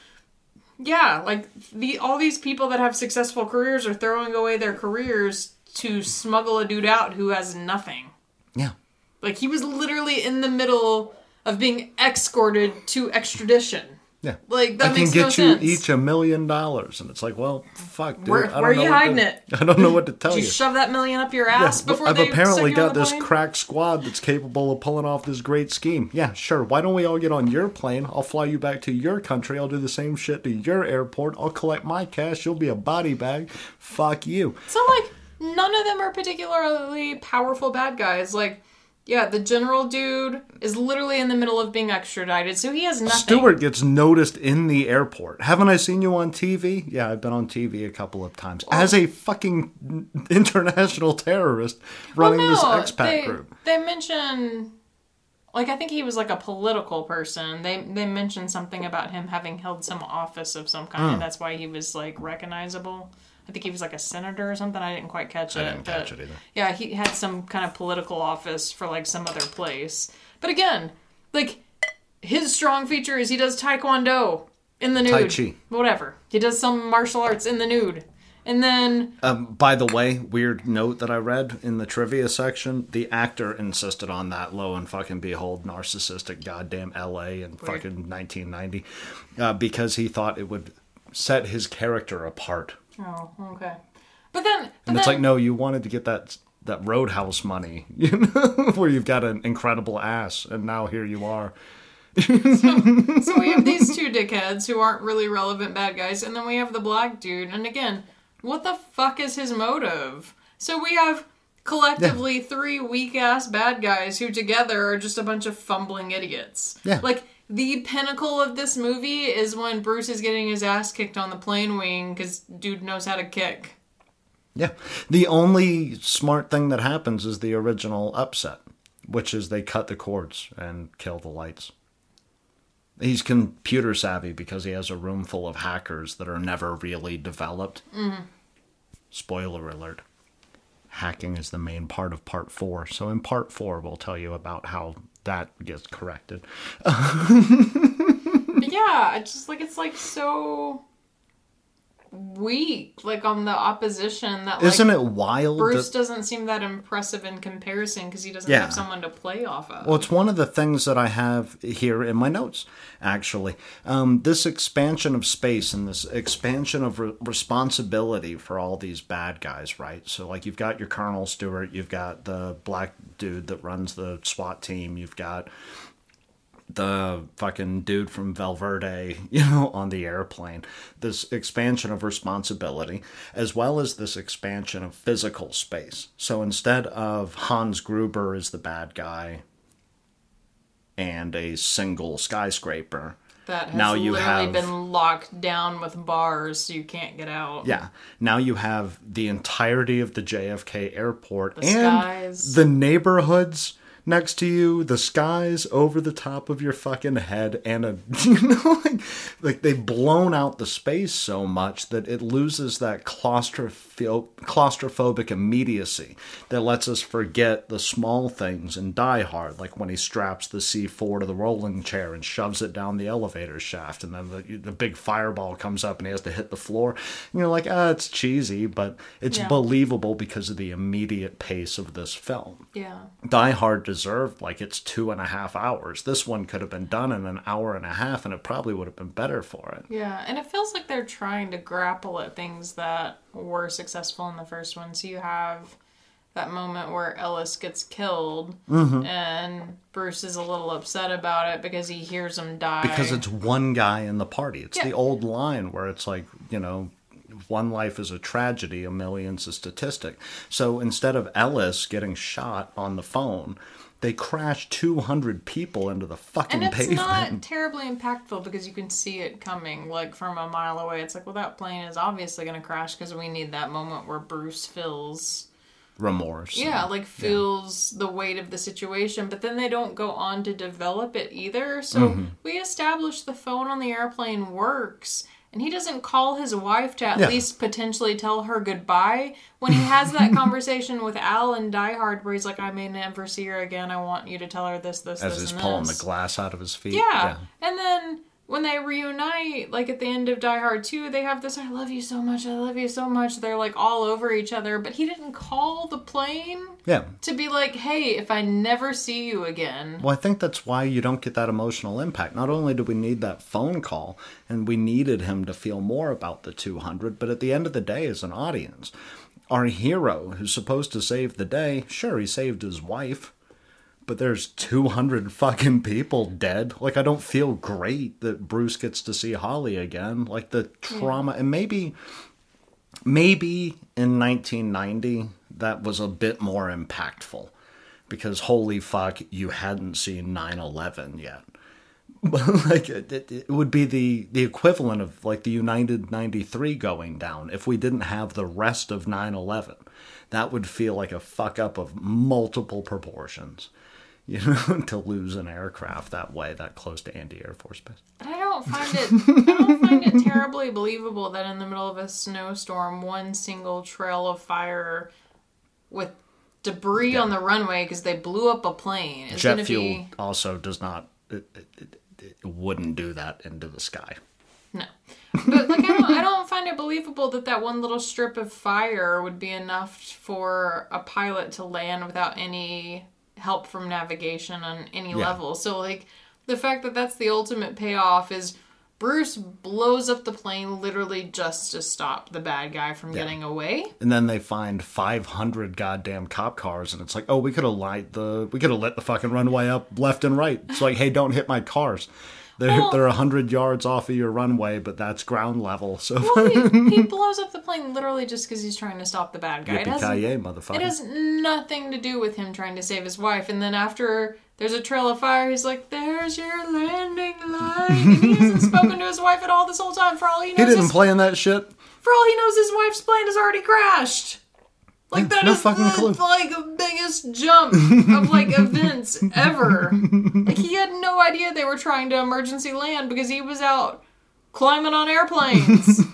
yeah, like the all these people that have successful careers are throwing away their careers to smuggle a dude out who has nothing. Yeah. Like he was literally in the middle of being escorted to extradition. Yeah. Like that I can get no you sense. each a million dollars. And it's like, well, fuck, dude. Where- I don't where are know you hiding to- it? [LAUGHS] I don't know what to tell you. you shove that million up your Yeah, ass well, before I've they apparently stuck you on got this plane? crack squad that's capable of pulling off this great scheme. Yeah, sure. Why don't we all get on your plane? I'll fly you back to your country. I'll do the same shit to your airport. I'll collect my cash. You'll be a body bag. Fuck you. So like none of them are particularly powerful bad guys. Like yeah, the general dude is literally in the middle of being extradited, so he has nothing. Stuart gets noticed in the airport. Haven't I seen you on TV? Yeah, I've been on TV a couple of times as a fucking [LAUGHS] international terrorist running Well, this expat they, group. They mention like I think he was like a political person. They they mentioned something about him having held some office of some kind, Hmm. and that's why he was like recognizable. I think he was like a senator or something. I didn't quite catch it. I didn't but, catch it either. Yeah, he had some kind of political office for like some other place. But again, like his strong feature is he does taekwondo in the nude. Tai Chi. Whatever. He does some martial arts in the nude. And then Um, by the way, weird note that I read in the trivia section: the actor insisted on that. Lo and fucking behold, narcissistic goddamn L.A. in fucking 1990, uh, because he thought it would set his character apart. Oh, okay. But then, but And it's then- like, no, you wanted to get that that Roadhouse money, [LAUGHS] you know, where you've got an incredible ass, and now here you are. [LAUGHS] so we have these two dickheads who aren't really relevant bad guys, and then we have the black dude. And again, what the fuck is his motive? So we have collectively three weak ass bad guys who together are just a bunch of fumbling idiots. Yeah. Like the pinnacle of this movie is when Bruce is getting his ass kicked on the plane wing because dude knows how to kick. Yeah. The only smart thing that happens is the original upset, which is they cut the cords and kill the lights. He's computer savvy because he has a room full of hackers that are never really developed. Mm-hmm. Spoiler alert. Hacking is the main part of part four. So in part four, we'll tell you about how that gets corrected. [LAUGHS] Yeah, it's just like it's like so weak, like on the opposition that like Isn't it wild? Bruce that- doesn't seem that impressive in comparison because he doesn't Yeah. have someone to play off of. Well, it's one of the things that I have here in my notes, actually. Um, this expansion of space and this expansion of re- responsibility for all these bad guys, right? So, like, you've got your Colonel Stuart, you've got the black dude that runs the SWAT team, you've got the fucking dude from Valverde, [LAUGHS] you know, on the airplane. This expansion of responsibility, as well as this expansion of physical space. So instead of Hans Gruber is the bad guy and a single skyscraper, that has now you literally have- been locked down with bars so you can't get out. yeah, now you have the entirety of the JFK airport The and skies. the neighborhoods next to you, the skies over the top of your fucking head, and a [LAUGHS] you know like, like they've blown out the space so much that it loses that claustropho- claustrophobic immediacy that lets us forget the small things in Die Hard, like when he straps the C4 to the rolling chair and shoves it down the elevator shaft, and then the, the big fireball comes up and he has to hit the floor. And you're like, ah, it's cheesy, but it's Yeah. believable because of the immediate pace of this film. Yeah. Die Hard like it's two and a half hours. This one could have been done in an hour and a half, and it probably would have been better for it. Yeah, and it feels like they're trying to grapple at things that were successful in the first one. So you have that moment where Ellis gets killed, Mm-hmm. and Bruce is a little upset about it because he hears him die. Because it's one guy in the party. It's Yeah. the old line where it's like, you know, one life is a tragedy, a million's a statistic. So instead of Ellis getting shot on the phone, they crash 200 people into the fucking and it's pavement. not [LAUGHS] terribly impactful because you can see it coming like from a mile away. It's like, well, that plane is obviously going to crash because we need that moment where Bruce feels Remorse. yeah like feels the weight of the situation but then they don't go on to develop it either so Mm-hmm. we establish the phone on the airplane works and he doesn't call his wife to at Yeah. least potentially tell her goodbye when he has that [LAUGHS] conversation with Al and Die Hard where he's like, I may never see her again. I want you to tell her this, this, As this, As he's pulling the glass out of his feet. Yeah. And then when they reunite, like at the end of Die Hard 2, they have this I love you so much, I love you so much. They're like all over each other, but he didn't call the plane Yeah. to be like, hey, if I never see you again. Well, I think that's why you don't get that emotional impact. Not only do we need that phone call, and we needed him to feel more about the 200, but at the end of the day, as an audience, our hero who's supposed to save the day, sure, he saved his wife, but there's 200 fucking people dead. Like, I don't feel great that Bruce gets to see Holly again. Like, the trauma, and maybe. Maybe in 1990 that was a bit more impactful because holy fuck, you hadn't seen 9 11 yet. But [LAUGHS] like it, it, it would be the the equivalent of like the United 93 going down if we didn't have the rest of 9/11. That would feel like a fuck up of multiple proportions. [LAUGHS] You know, to lose an aircraft that way, that close to Andy Air Force Base. I don't find it [LAUGHS] I don't find it terribly believable that in the middle of a snowstorm, one single trail of fire with debris on the runway because they blew up a plane is going Jet to fuel be also does not. It, it, it, it wouldn't do that into the sky. no. But like I don't, I don't find it believable that that one little strip of fire would be enough for a pilot to land without any help from navigation on any Yeah. level. So like the fact that that's the ultimate payoff is Bruce blows up the plane literally just to stop the bad guy from getting away. And then they find 500 goddamn cop cars, and it's like, oh, we could have light the, we could have lit the fucking runway up left and right. It's like, hey, don't hit my cars. They're Well- they're 100 yards off of your runway, but that's ground level. So Well, he, [LAUGHS] he blows up the plane literally just because he's trying to stop the bad guy. It has, yippee it has nothing to do with him trying to save his wife. And then after there's a trail of fire, he's like, "There's your landing line." And he hasn't [LAUGHS] spoken to his wife at all this whole time. For all he knows, he didn't his, play in that shit. for all he knows, his wife's plane has already crashed. Like Yeah, that no is fucking the clue. like biggest jump of like [LAUGHS] events ever. Like he had no idea they were trying to emergency land because he was out climbing on airplanes. [LAUGHS]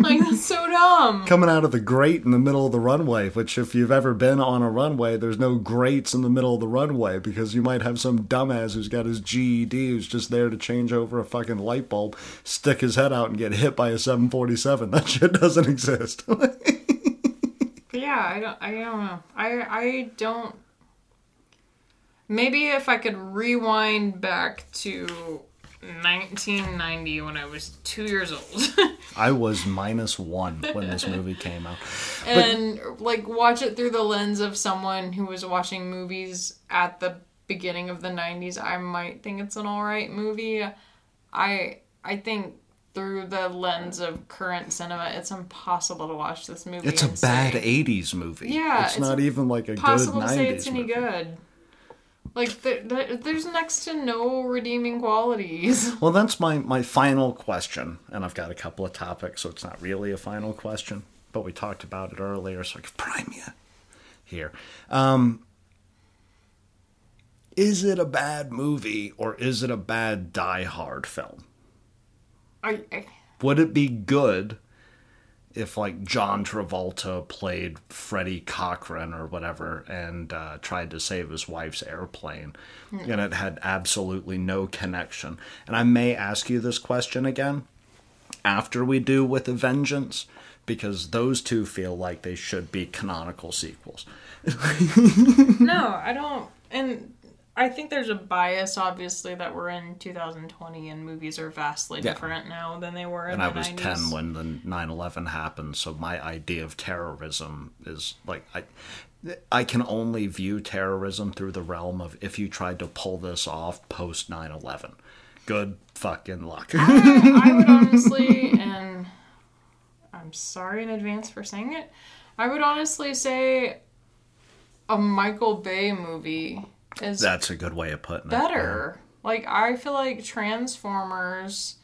like that's so dumb. Coming out of the grate in the middle of the runway, which, if you've ever been on a runway, there's no grates in the middle of the runway because you might have some dumbass who's got his GED who's just there to change over a fucking light bulb, stick his head out, and get hit by a 747. [LAUGHS] That shit doesn't exist. But yeah, I don't. I don't know. I I don't. Maybe if I could rewind back to 1990 when I was two years old, [LAUGHS] I was minus one when this movie came out. and like watch it through the lens of someone who was watching movies at the beginning of the 90s, I might think it's an all right movie. I I think through the lens of current cinema, it's impossible to watch this movie. It's a and bad 80s movie. Yeah, it's, it's not even like a good possible 90s to say it's any movie. good. Like there, there, there's next to no redeeming qualities. [LAUGHS] Well, that's my, my final question, and I've got a couple of topics, so it's not really a final question, but we talked about it earlier, so I can prime you here. Um, is it a bad movie or is it a bad Die Hard film? I, I Would it be good if, like, John Travolta played Freddie Cochran or whatever and uh, tried to save his wife's airplane and it had absolutely no connection? And I may ask you this question again after we do with A Vengeance because those two feel like they should be canonical sequels. [LAUGHS] no, I don't. And I think there's a bias, obviously, that we're in 2020 and movies are vastly Yeah. different now than they were in and the I was 90s. 10 when the 9/11 happened so my idea of terrorism is like I I can only view terrorism through the realm of if you tried to pull this off post 9/11 good fucking luck I would honestly, and I'm sorry in advance for saying it, I would honestly say a Michael Bay movie is that's a good way of putting it better. Like I feel like Transformers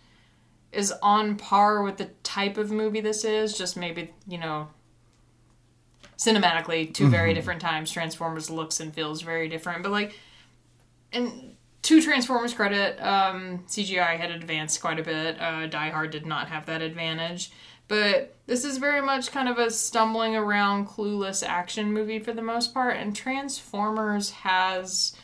is on par with the type of movie this is, just maybe, you know, cinematically two very different times. Transformers looks and feels very different, but like and to Transformers credit, um, CGI had advanced quite a bit. Uh, Die Hard did not have that advantage. But this is very much kind of a stumbling around, clueless action movie for the most part. And Transformers has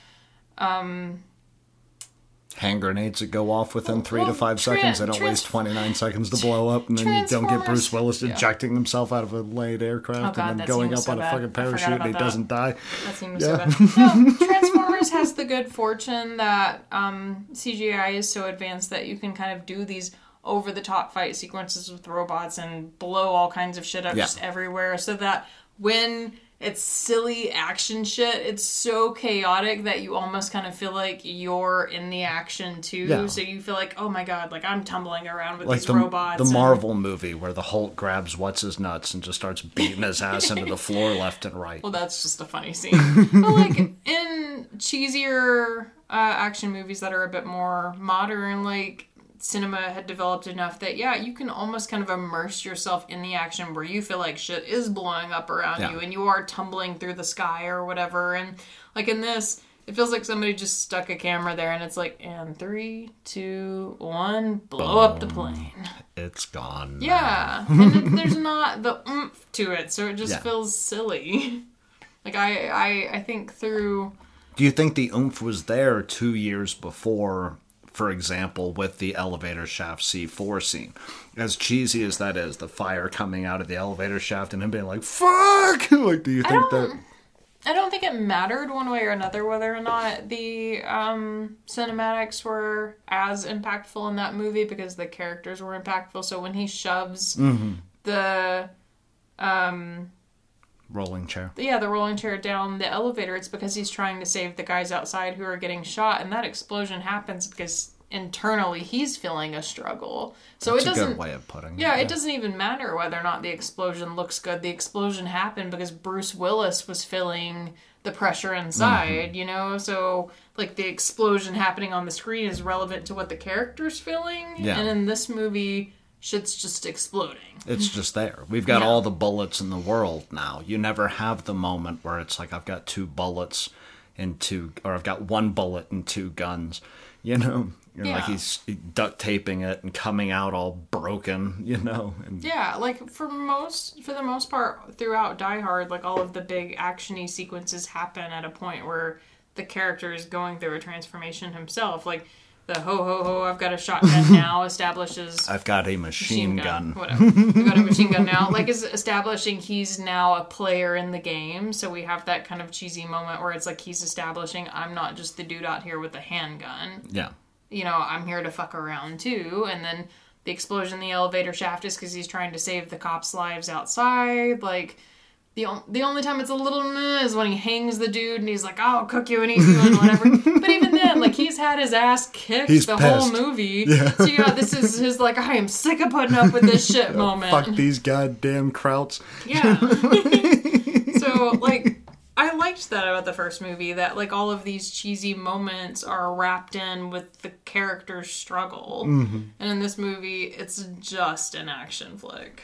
Hand grenades that go off within three to five tran- seconds. They don't trans- waste 29 seconds to blow up, and then you don't get Bruce Willis yeah. ejecting himself out of a laid aircraft Oh, God, and then going up so on a bad. fucking parachute and he that. doesn't die. That seems Yeah. so bad. [LAUGHS] No, Transformers has the good fortune that um, CGI is so advanced that you can kind of do these over the top fight sequences with robots and blow all kinds of shit up Yeah. just everywhere so that when it's silly action shit, it's so chaotic that you almost kind of feel like you're in the action too. Yeah. So you feel like, oh my god, like I'm tumbling around with Like these the, robots. the and- Marvel movie where the Hulk grabs what's his nuts and just starts beating his ass into the floor left and right. Well, that's just a funny scene. but like in cheesier uh, action movies that are a bit more modern, like cinema had developed enough that yeah, you can almost kind of immerse yourself in the action where you feel like shit is blowing up around Yeah. you and you are tumbling through the sky or whatever. And like in this. It feels like somebody just stuck a camera there and it's like, and three, two, one, blow up the plane. It's gone. Yeah, [LAUGHS] and there's not the oomph to it, so it just Yeah. feels silly. Like I, I, I think through. Do you think the oomph was there two years before, for example, with the elevator shaft C4 scene? As cheesy as that is, the fire coming out of the elevator shaft and him being like, fuck! [LAUGHS] like, do you think that. I don't think it mattered one way or another whether or not the um, cinematics were as impactful in that movie because the characters were impactful. So when he shoves Mm-hmm. the Rolling chair. yeah, the rolling chair down the elevator, it's because he's trying to save the guys outside who are getting shot, and that explosion happens because internally he's feeling a struggle. So That's it doesn't. good way of putting Yeah, it. it doesn't even matter whether or not the explosion looks good. The explosion happened because Bruce Willis was feeling the pressure inside, Mm-hmm. you know? So, like, the explosion happening on the screen is relevant to what the character's feeling. Yeah. And in this movie, shit's just exploding. It's just there. We've got Yeah. all the bullets in the world now. You never have the moment where it's like I've got two bullets and two, or I've got one bullet and two guns. You know, like Yeah. he's duct taping it and coming out all broken. You know, and Yeah, like for most for the most part throughout Die Hard, like all of the big actiony sequences happen at a point where the character is going through a transformation himself. Like the ho ho ho, I've got a shotgun [LAUGHS] now establishes I've got a machine, gun. Whatever. I've got a machine gun now. Like is establishing he's now a player in the game. So we have that kind of cheesy moment where it's like he's establishing I'm not just the dude out here with a handgun Yeah, you know, I'm here to fuck around too. And then the explosion in the elevator shaft is because he's trying to save the cops' lives outside. Like, the, on- the only time it's a little meh is when he hangs the dude and he's like, oh, I'll cook you and eat you and whatever. [LAUGHS] but even then, like, he's had his ass kicked He's the whole pissed. movie. So, yeah, this is his, like, I am sick of putting up with this [LAUGHS] shit moment. fuck these goddamn krauts. Yeah. [LAUGHS] so like I liked that about the first movie that like all of these cheesy moments are wrapped in with the character's struggle. Mm-hmm. And in this movie it's just an action flick.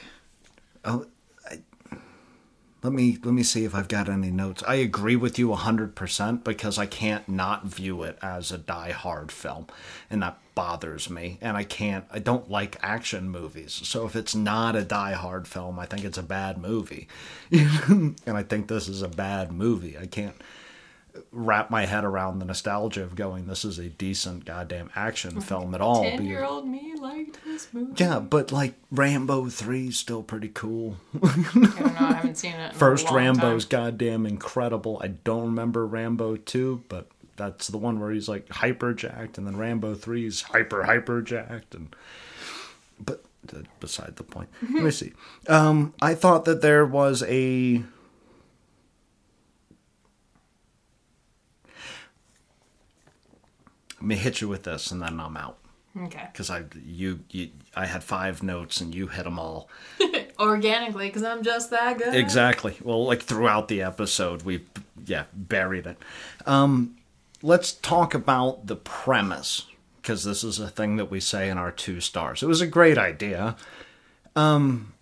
Oh, let me let me see if I've got any notes. I agree with you hundred percent because I can't not view it as a Die Hard film, and that bothers me. And I can't. I don't like action movies, so if it's not a Die Hard film, I think it's a bad movie. [LAUGHS] and I think this is a bad movie. I can't wrap my head around the nostalgia of going, "This is a decent goddamn action [LAUGHS] film at all." Ten year old me liked this movie. yeah, but like Rambo 3 is still pretty cool. I don't know, I haven't seen it. [LAUGHS] First Rambo's time. goddamn incredible. I don't remember Rambo 2, but that's the one where he's like hyper jacked, and then Rambo 3 is hyper hyper jacked, and but uh, beside the point. Let me see. Um, I thought that there was a. Let me hit you with this, and then I'm out Okay. because I you, you I had five notes and you hit them all. [LAUGHS] Organically, because I'm just that good. Exactly. Well, like throughout the episode, we yeah buried it. Um, let's talk about the premise because this is a thing that we say in our two stars. It was a great idea. Um,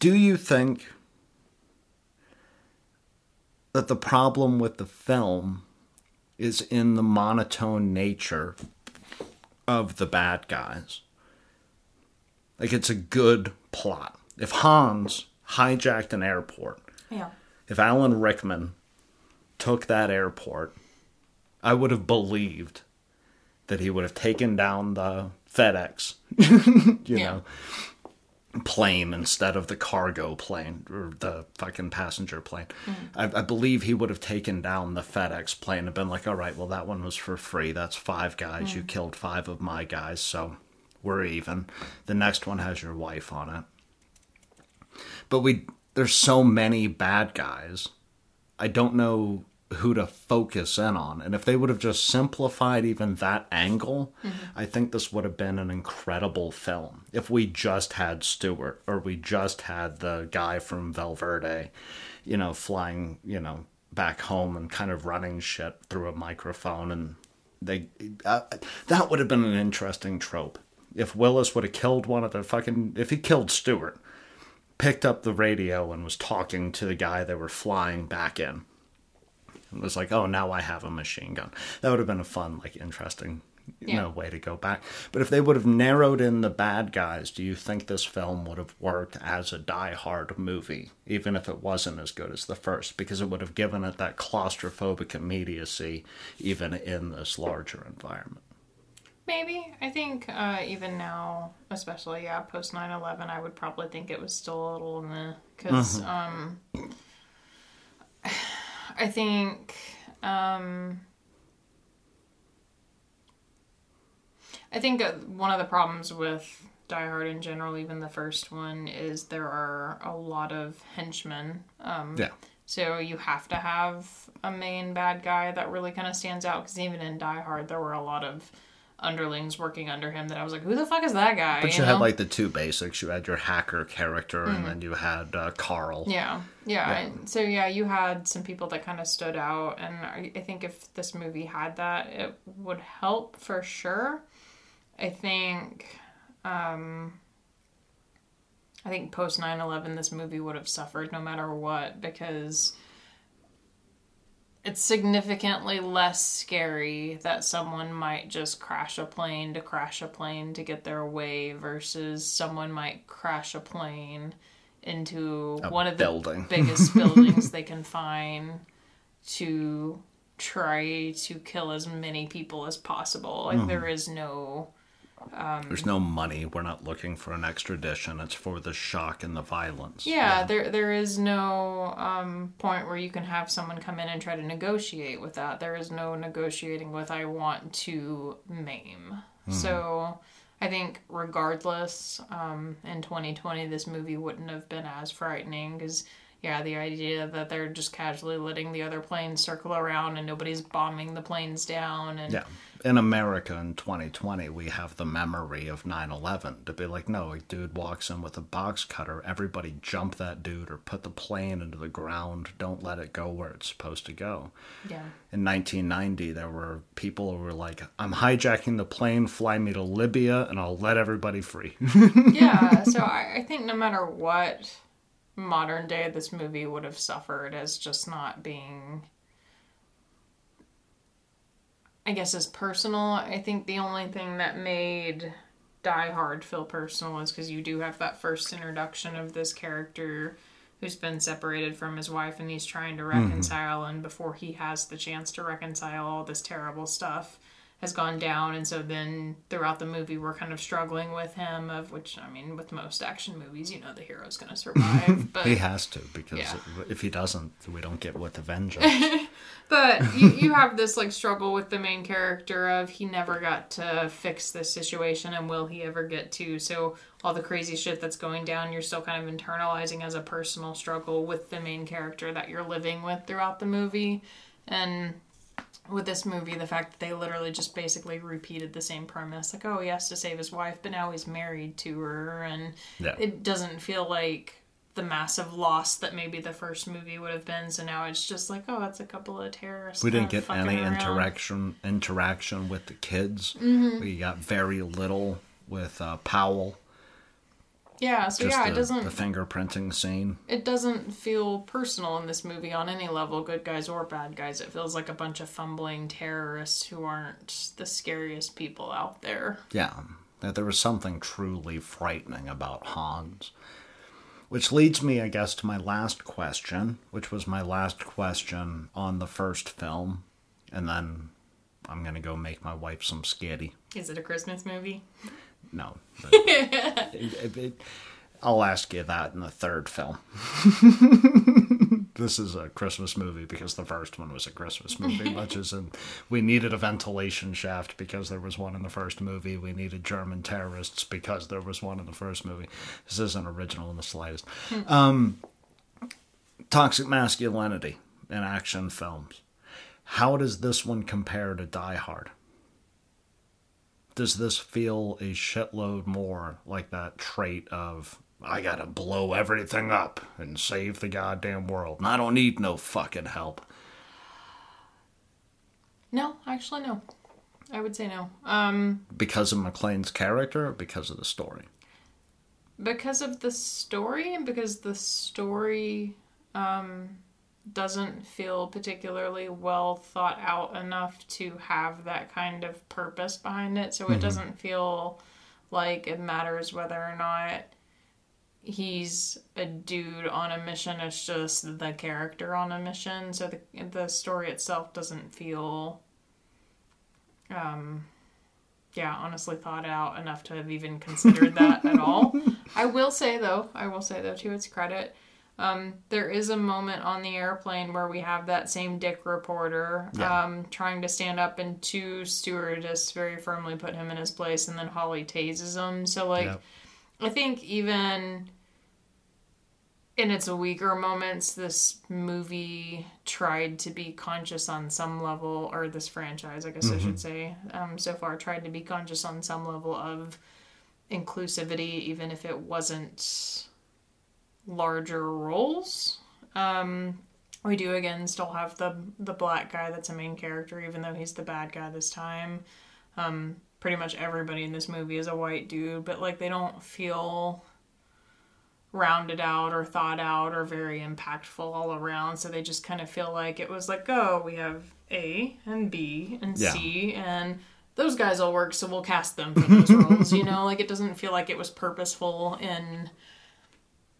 do you think that the problem with the film is in the monotone nature of the bad guys. Like it's a good plot. If Hans hijacked an airport, Yeah. if Alan Rickman took that airport, I would have believed that he would have taken down the FedEx, [LAUGHS] you Yeah. know, plane instead of the cargo plane or the fucking passenger plane. Mm. I, I believe he would have taken down the FedEx plane and been like, all right, well, that one was for free. That's five guys. You mm. killed five of my guys, so we're even. The next one has your wife on it. But we there's so many bad guys. I don't know who to focus in on. And if they would have just simplified even that angle, I think this would have been an incredible film. If we just had Stuart or we just had the guy from Valverde, you know, flying, you know, back home and kind of running shit through a microphone and they uh, that would have been an interesting trope. If Willis would have killed one of the fucking if he killed Stuart, picked up the radio and was talking to the guy they were flying back in. It was like, oh, now I have a machine gun. That would have been a fun, like, interesting, you Yeah. know, way to go back. But if they would have narrowed in the bad guys, do you think this film would have worked as a Die Hard movie, even if it wasn't as good as the first? Because it would have given it that claustrophobic immediacy, even in this larger environment. Maybe. I think uh, even now, especially, yeah, post 9 11, I would probably think it was still a little meh. Because um, I think. Um, I think one of the problems with Die Hard in general, even the first one, is there are a lot of henchmen. Um, Yeah. so you have to have a main bad guy that really kind of stands out. Because even in Die Hard, there were a lot of underlings working under him that I was like, who the fuck is that guy? But you, had, know? like, the two basics. You had your hacker character, and then you had uh, Karl. Yeah, yeah. and So yeah, you had some people that kind of stood out, and I, I think if this movie had that, it would help for sure. I think, um, I think post 9-11, this movie would have suffered no matter what because it's significantly less scary that someone might just crash a plane to crash a plane to get their way versus someone might crash a plane into A one of building. the [LAUGHS] biggest buildings they can find to try to kill as many people as possible. Like Mm-hmm. there is no There's no money. We're not looking for an extradition. It's for the shock and the violence. Yeah, there there is no um, point where you can have someone come in and try to negotiate with that. There is no negotiating with I want to maim. So I think regardless, um, in 2020, this movie wouldn't have been as frightening because. Yeah, the idea that they're just casually letting the other planes circle around and nobody's bombing the planes down and Yeah. In America in 2020, we have the memory of 9 11 to be like, no, a dude walks in with a box cutter. Everybody jump that dude or put the plane into the ground. Don't let it go where it's supposed to go. yeah. In 1990, there were people who were like, I'm hijacking the plane, fly me to Libya, and I'll let everybody free. [LAUGHS] yeah, so I, I think no matter what modern day this movie would have suffered as just not being I guess as personal. I think the only thing that made Die Hard feel personal is because you do have that first introduction of this character who's been separated from his wife and he's trying to mm-hmm. reconcile and before he has the chance to reconcile all this terrible stuff has gone down and so then throughout the movie we're kind of struggling with him of which i mean with most action movies you know the hero's going [LAUGHS] to survive but he has to, because Yeah. if he doesn't, we don't get with the vengeance. [LAUGHS] But you, you have this like struggle with the main character of he never got to fix this situation and will he ever get to? So all the crazy shit that's going down, you're still kind of internalizing as a personal struggle with the main character that you're living with throughout the movie. And with this movie, the fact that they literally just basically repeated the same premise, like, oh, he has to save his wife, but now he's married to her, and Yeah. it doesn't feel like the massive loss that maybe the first movie would have been. So now it's just like, oh, it's a couple of terrorists. We didn't get any around. interaction interaction with the kids. Mm-hmm. We got very little with uh, Powell. Yeah, so Just yeah, the, it doesn't the fingerprinting scene. it doesn't feel personal in this movie on any level, good guys or bad guys. It feels like a bunch of fumbling terrorists who aren't the scariest people out there. Yeah, that there was something truly frightening about Hans. Which leads me, I guess, to my last question, which was my last question on the first film. And then I'm going to go make my wife some skitty. Is it a Christmas movie? [LAUGHS] No. it- [LAUGHS] it- it- I'll ask you that in the third film. this is a Christmas movie because the first one was a Christmas [LAUGHS] movie, much as in we needed a ventilation shaft because there was one in the first movie. We needed German terrorists because there was one in the first movie. This isn't original in the slightest. Um, toxic masculinity in action films. How does this one compare to Die Hard? Does this feel a shitload more like that trait of I gotta blow everything up and save the goddamn world, and I don't need no fucking help? No, actually no. I would say no. Um Because of McClane's character, or because of the story? because of the story and because the story um doesn't feel particularly well thought out enough to have that kind of purpose behind it. So it doesn't feel like it matters whether or not he's a dude on a mission. It's just the character on a mission. So the the story itself doesn't feel um yeah honestly thought out enough to have even considered that at all. [LAUGHS] I will say though i will say though to its credit um, there is a moment on the airplane where we have that same dick reporter Yeah. um, trying to stand up, and two stewardess very firmly put him in his place, and then Holly tases him. So, like, Yep. I think even in its weaker moments, this movie tried to be conscious on some level, or this franchise, I guess I should say, um, so far tried to be conscious on some level of inclusivity, even if it wasn't larger roles. Um, we do again still have the the black guy that's a main character, even though he's the bad guy this time. Um, pretty much everybody in this movie is a white dude, but like they don't feel rounded out or thought out or very impactful all around. So they just kind of feel like it was like, oh, we have A and B and C and those guys all work, so we'll cast them for those roles. You know, [LAUGHS] like it doesn't feel like it was purposeful in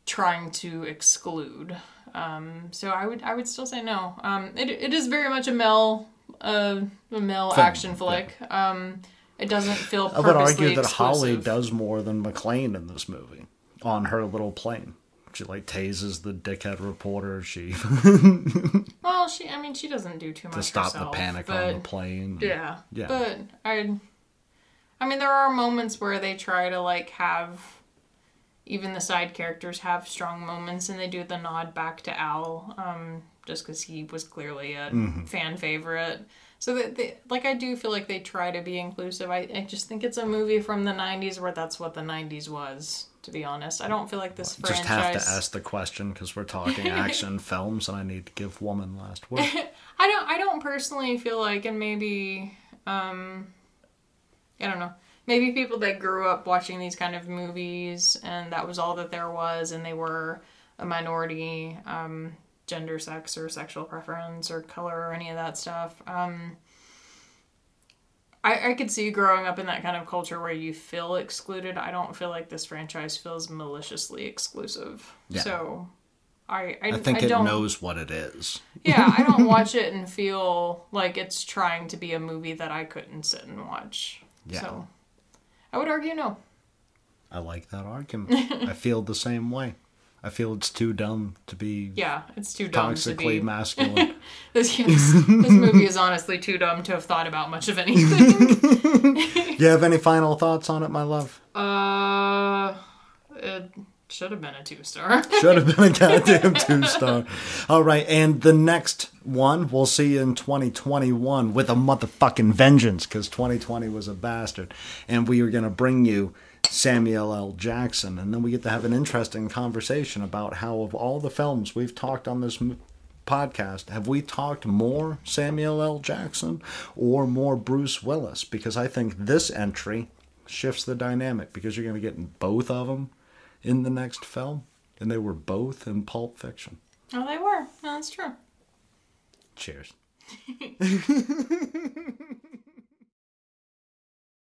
trying to exclude. Um, so I would I would still say no. Um, it it is very much a male uh, a male Film, action flick. Um, it doesn't feel. I would argue that Holly does more than McClane in this movie on her little plane. She like tases the dickhead reporter. She [LAUGHS] Well, she I mean she doesn't do too much to stop herself, the panic but, on the plane. Yeah. Yeah. But I I mean there are moments where they try to like have even the side characters have strong moments and they do the nod back to Al um just cuz he was clearly a Mm-hmm. fan favorite. So that they, like I do feel like they try to be inclusive. I, I just think it's a movie from the 90s where that's what the 90s was, to be honest. I don't feel like this Just franchise have to ask the question because we're talking [LAUGHS] action films, and I need to give woman last word. [LAUGHS] I don't I don't personally feel like and maybe um I don't know. Maybe people that grew up watching these kind of movies and that was all that there was and they were a minority um gender sex or sexual preference or color or any of that stuff. Um I, I could see growing up in that kind of culture where you feel excluded. I don't feel like this franchise feels maliciously exclusive. Yeah. So I I, I think I it don't, knows what it is. yeah, I [LAUGHS] don't watch it and feel like it's trying to be a movie that I couldn't sit and watch. Yeah. So I would argue no. I like that argument. I [LAUGHS] feel the same way. I feel it's too dumb to be Yeah, it's too dumb to toxically be. masculine. [LAUGHS] This, yes, this movie is honestly too dumb to have thought about much of anything. [LAUGHS] you have any final thoughts on it, my love? uh, it should have been a two star. [LAUGHS] Should have been a [LAUGHS] goddamn two star. All right, and the next one we'll see you in 2021 with a motherfucking vengeance because 2020 was a bastard, and we are gonna bring you Samuel L. Jackson, and then we get to have an interesting conversation about how of all the films we've talked on this podcast, have we talked more Samuel L. Jackson or more Bruce Willis? Because I think this entry shifts the dynamic because you're gonna get both of them in the next film, and they were both in Pulp Fiction. Oh, they were. No, that's true. Cheers. [LAUGHS]